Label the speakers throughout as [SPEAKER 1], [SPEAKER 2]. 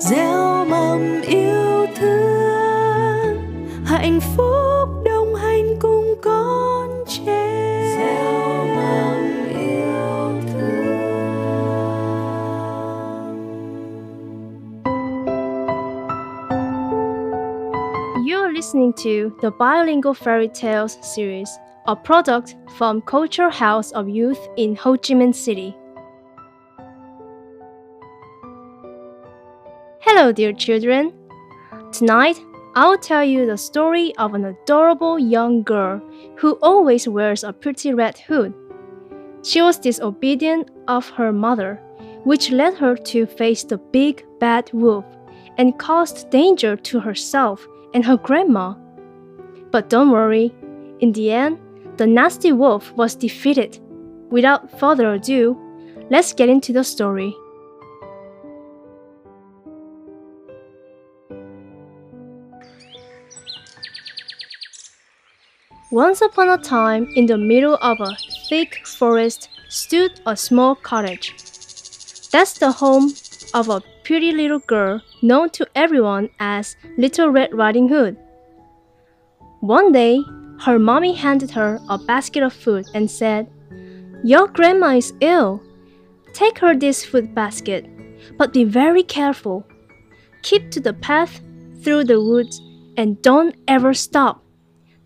[SPEAKER 1] gieo mầm yêu thương hạnh phúc đồng hành cùng con trẻ gieo mầm yêu thương
[SPEAKER 2] You're listening to the Bilingual Fairy Tales series, a product from Cultural House of Youth in Ho Chi Minh City. Hello, dear children. Tonight, I'll tell you the story of an adorable young girl who always wears a pretty red hood. She was disobedient of her mother, which led her to face the big bad wolf and caused danger to herself and her grandma. But don't worry, in the end, the nasty wolf was defeated. Without further ado, let's get into the story. Once upon a time, in the middle of a thick forest, stood a small cottage. That's the home of a pretty little girl known to everyone as Little Red Riding Hood. One day, her mommy handed her a basket of food and said, Your grandma is ill. Take her this food basket, but be very careful. Keep to the path through the woods and don't ever stop.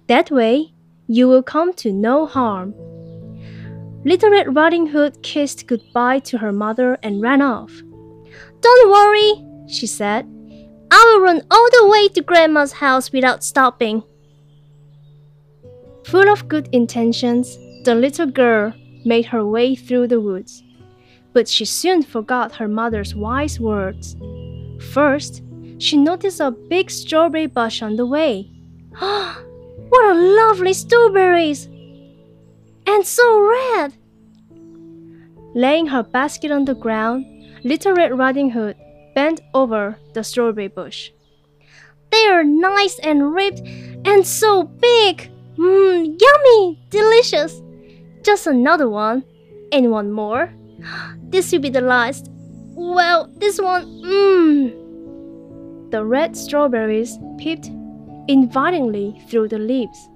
[SPEAKER 2] That way, you will come to no harm. Little Red Riding Hood kissed goodbye to her mother and ran off. Don't worry, she said. I will run all the way to Grandma's house without stopping. Full of good intentions, the little girl made her way through the woods. But she soon forgot her mother's wise words. First, she noticed a big strawberry bush on the way. Ah, what a lovely strawberries! And so red! Laying her basket on the ground, Little Red Riding Hood bent over the strawberry bush. They are nice and ripe and so big! Mmm, yummy! Delicious! Just another one. And one more. This will be the last. Well, this one, mmm. The red strawberries peeped invitingly through the leaves,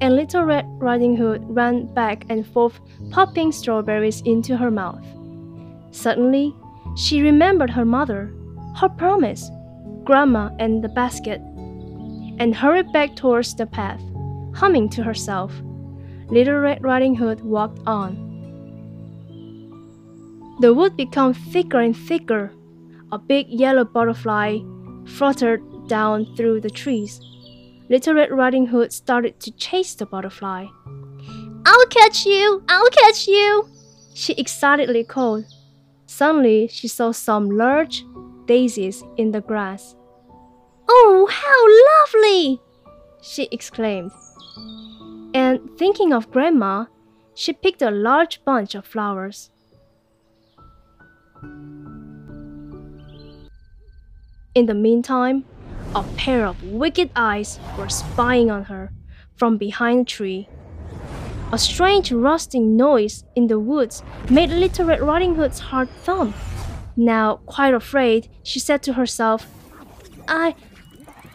[SPEAKER 2] and Little Red Riding Hood ran back and forth, popping strawberries into her mouth. Suddenly, she remembered her mother, her promise, Grandma, and the basket, and hurried back towards the path, humming to herself. Little Red Riding Hood walked on. The wood became thicker and thicker. A big yellow butterfly fluttered down through the trees. Little Red Riding Hood started to chase the butterfly. I'll catch you! I'll catch you! She excitedly called. Suddenly, she saw some large daisies in the grass. Oh, how lovely! she exclaimed. And thinking of Grandma, she picked a large bunch of flowers. In the meantime, a pair of wicked eyes were spying on her from behind a tree. A strange rustling noise in the woods made Little Red Riding Hood's heart thump. Now, quite afraid, she said to herself, I.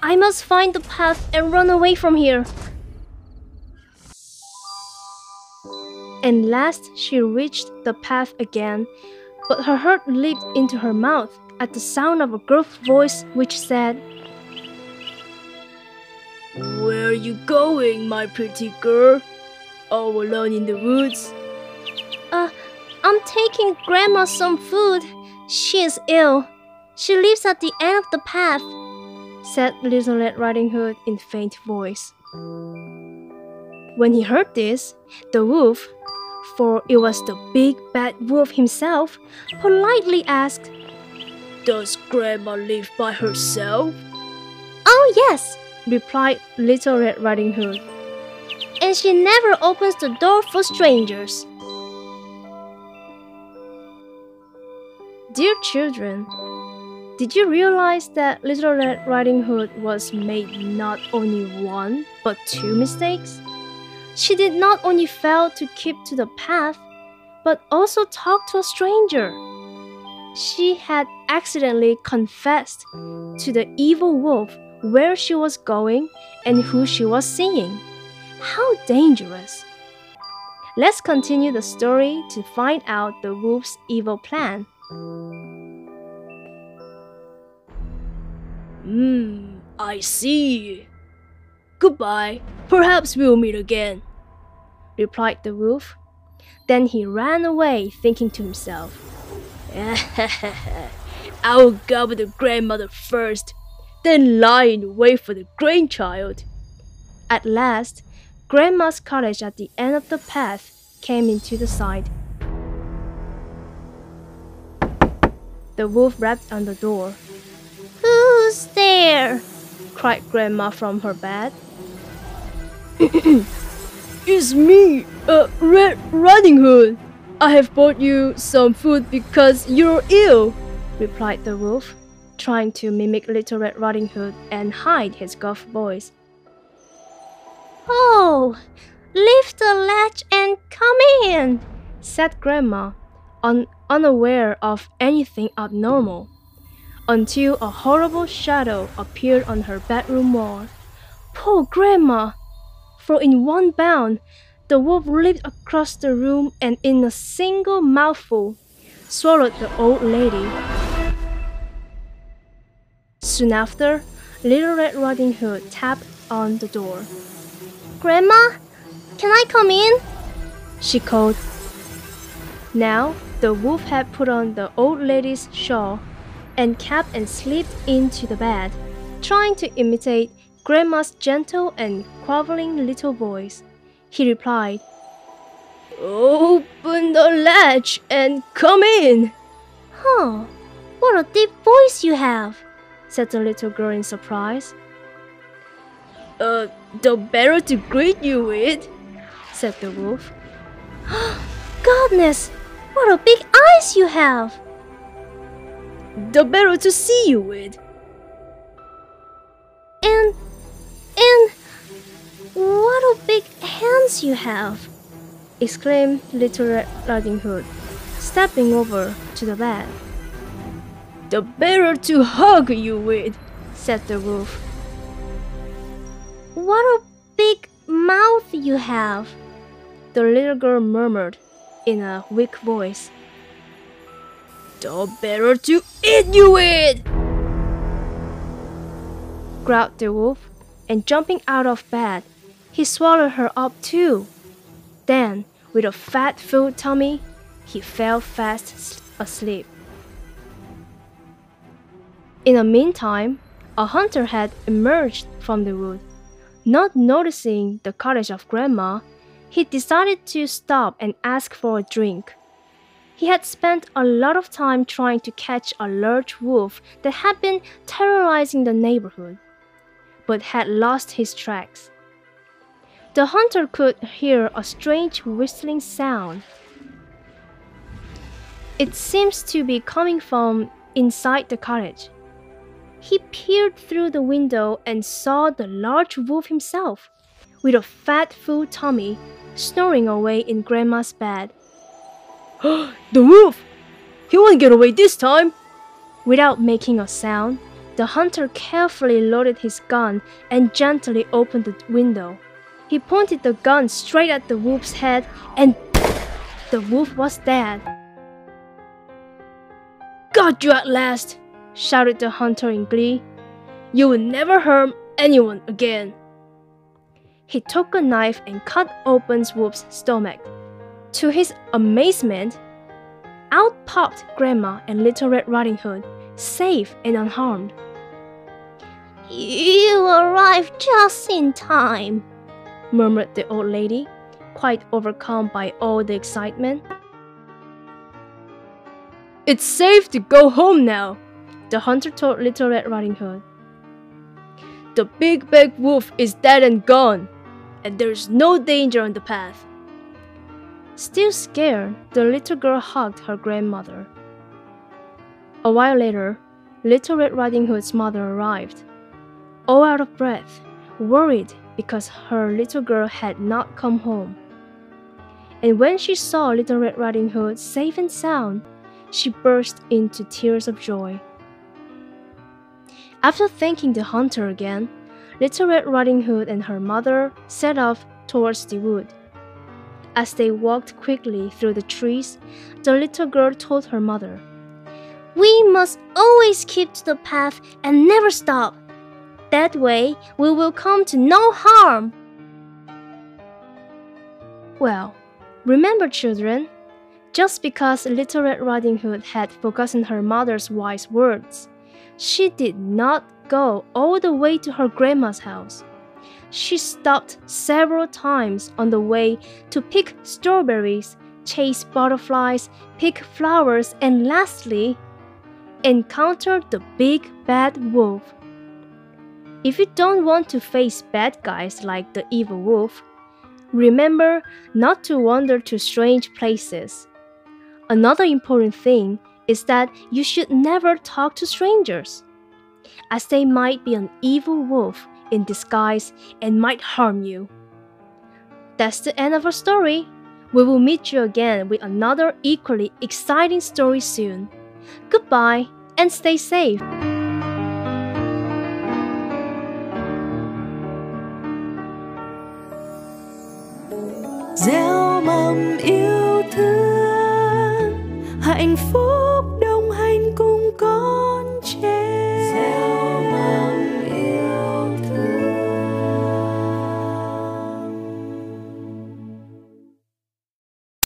[SPEAKER 2] I must find the path and run away from here. And last she reached the path again, but her heart leaped into her mouth at the sound of a gruff voice which said,
[SPEAKER 1] you going, my pretty girl? All alone in the woods?
[SPEAKER 2] Uh, I'm taking Grandma some food. She is ill. She lives at the end of the path, said Little Red Riding Hood in faint voice. When he heard this, the wolf, for it was the big bad wolf himself, politely asked,
[SPEAKER 1] Does Grandma live by herself?
[SPEAKER 2] Oh, yes, replied Little Red Riding Hood. And she never opens the door for strangers. Dear children, did you realize that Little Red Riding Hood was made not only one but two mistakes? She did not only fail to keep to the path, but also talk to a stranger. she had accidentally confessed to the evil wolf where she was going and who she was seeing. How dangerous! Let's continue the story to find out the wolf's evil plan.
[SPEAKER 1] Hmm, I see. Goodbye. Perhaps we'll meet again,
[SPEAKER 2] replied the wolf. Then he ran away, thinking to himself,
[SPEAKER 1] I'll gobble the grandmother first, then lie in wait for the grandchild.
[SPEAKER 2] At last, Grandma's cottage at the end of the path came into the sight. The wolf rapped on the door. Who's there? cried Grandma from her bed.
[SPEAKER 1] it's me, uh, Red Riding Hood. I have brought you some food because you're ill,
[SPEAKER 2] replied the wolf, trying to mimic Little Red Riding Hood and hide his gruff voice. Oh, lift the latch and come in, said Grandma, un unaware of anything abnormal, until a horrible shadow appeared on her bedroom wall. Poor Grandma! For in one bound, the wolf leaped across the room and in a single mouthful swallowed the old lady. Soon after, Little Red Riding Hood tapped on the door. Grandma, can I come in? She called. Now, the wolf had put on the old lady's shawl and cap and slipped into the bed, trying to imitate Grandma's gentle and quavering little voice. He replied,
[SPEAKER 1] Open the latch and come in.
[SPEAKER 2] Huh, what a deep voice you have, said the little girl in surprise.
[SPEAKER 1] Uh, the better to greet you with,
[SPEAKER 2] said the wolf. Goodness, what a big eyes you have!
[SPEAKER 1] The better to see you with.
[SPEAKER 2] And, and, what a big hands you have! exclaimed Little Red Riding Hood, stepping over to the bed.
[SPEAKER 1] The better to hug you with, said the wolf.
[SPEAKER 2] What a big mouth you have, the little girl murmured in a weak voice.
[SPEAKER 1] The better to eat you with,
[SPEAKER 2] growled the wolf, and jumping out of bed, he swallowed her up too. Then, with a fat full tummy, he fell fast asleep. In the meantime, a hunter had emerged from the wood. Not noticing the cottage of Grandma, he decided to stop and ask for a drink. He had spent a lot of time trying to catch a large wolf that had been terrorizing the neighborhood, but had lost his tracks. The hunter could hear a strange whistling sound. It seems to be coming from inside the cottage. He peered through the window and saw the large wolf himself, with a fat full tummy, snoring away in Grandma's bed.
[SPEAKER 1] the wolf! He won't get away this time!
[SPEAKER 2] Without making a sound, the hunter carefully loaded his gun and gently opened the window. He pointed the gun straight at the wolf's head, and the wolf was dead.
[SPEAKER 1] Got you at last!
[SPEAKER 2] Shouted the hunter in glee.
[SPEAKER 1] You will never harm anyone again.
[SPEAKER 2] He took a knife and cut open Swoop's stomach. To his amazement, out popped Grandma and Little Red Riding Hood, safe and unharmed. You arrived just in time, murmured the old lady, quite overcome by all the excitement.
[SPEAKER 1] It's safe to go home now,
[SPEAKER 2] the hunter told Little Red Riding Hood.
[SPEAKER 1] The big bad wolf is dead and gone, and there's no danger on the path.
[SPEAKER 2] Still scared, the little girl hugged her grandmother. A while later, Little Red Riding Hood's mother arrived, all out of breath, worried because her little girl had not come home. And when she saw Little Red Riding Hood safe and sound, she burst into tears of joy. After thanking the hunter again, Little Red Riding Hood and her mother set off towards the wood. As they walked quickly through the trees, the little girl told her mother,
[SPEAKER 3] We must always keep to the path and never stop. That way, we will come to no harm.
[SPEAKER 2] Well, remember, children, just because Little Red Riding Hood had forgotten her mother's wise words, she did not go all the way to her grandma's house. She stopped several times on the way to pick strawberries, chase butterflies, pick flowers, and lastly, encountered the big bad wolf. If you don't want to face bad guys like the evil wolf, remember not to wander to strange places. Another important thing is that you should never talk to strangers, as they might be an evil wolf in disguise and might harm you. That's the end of our story. We will meet you again with another equally exciting story soon. Goodbye and stay safe.
[SPEAKER 4] gieo mầm yêu thương hạnh phúc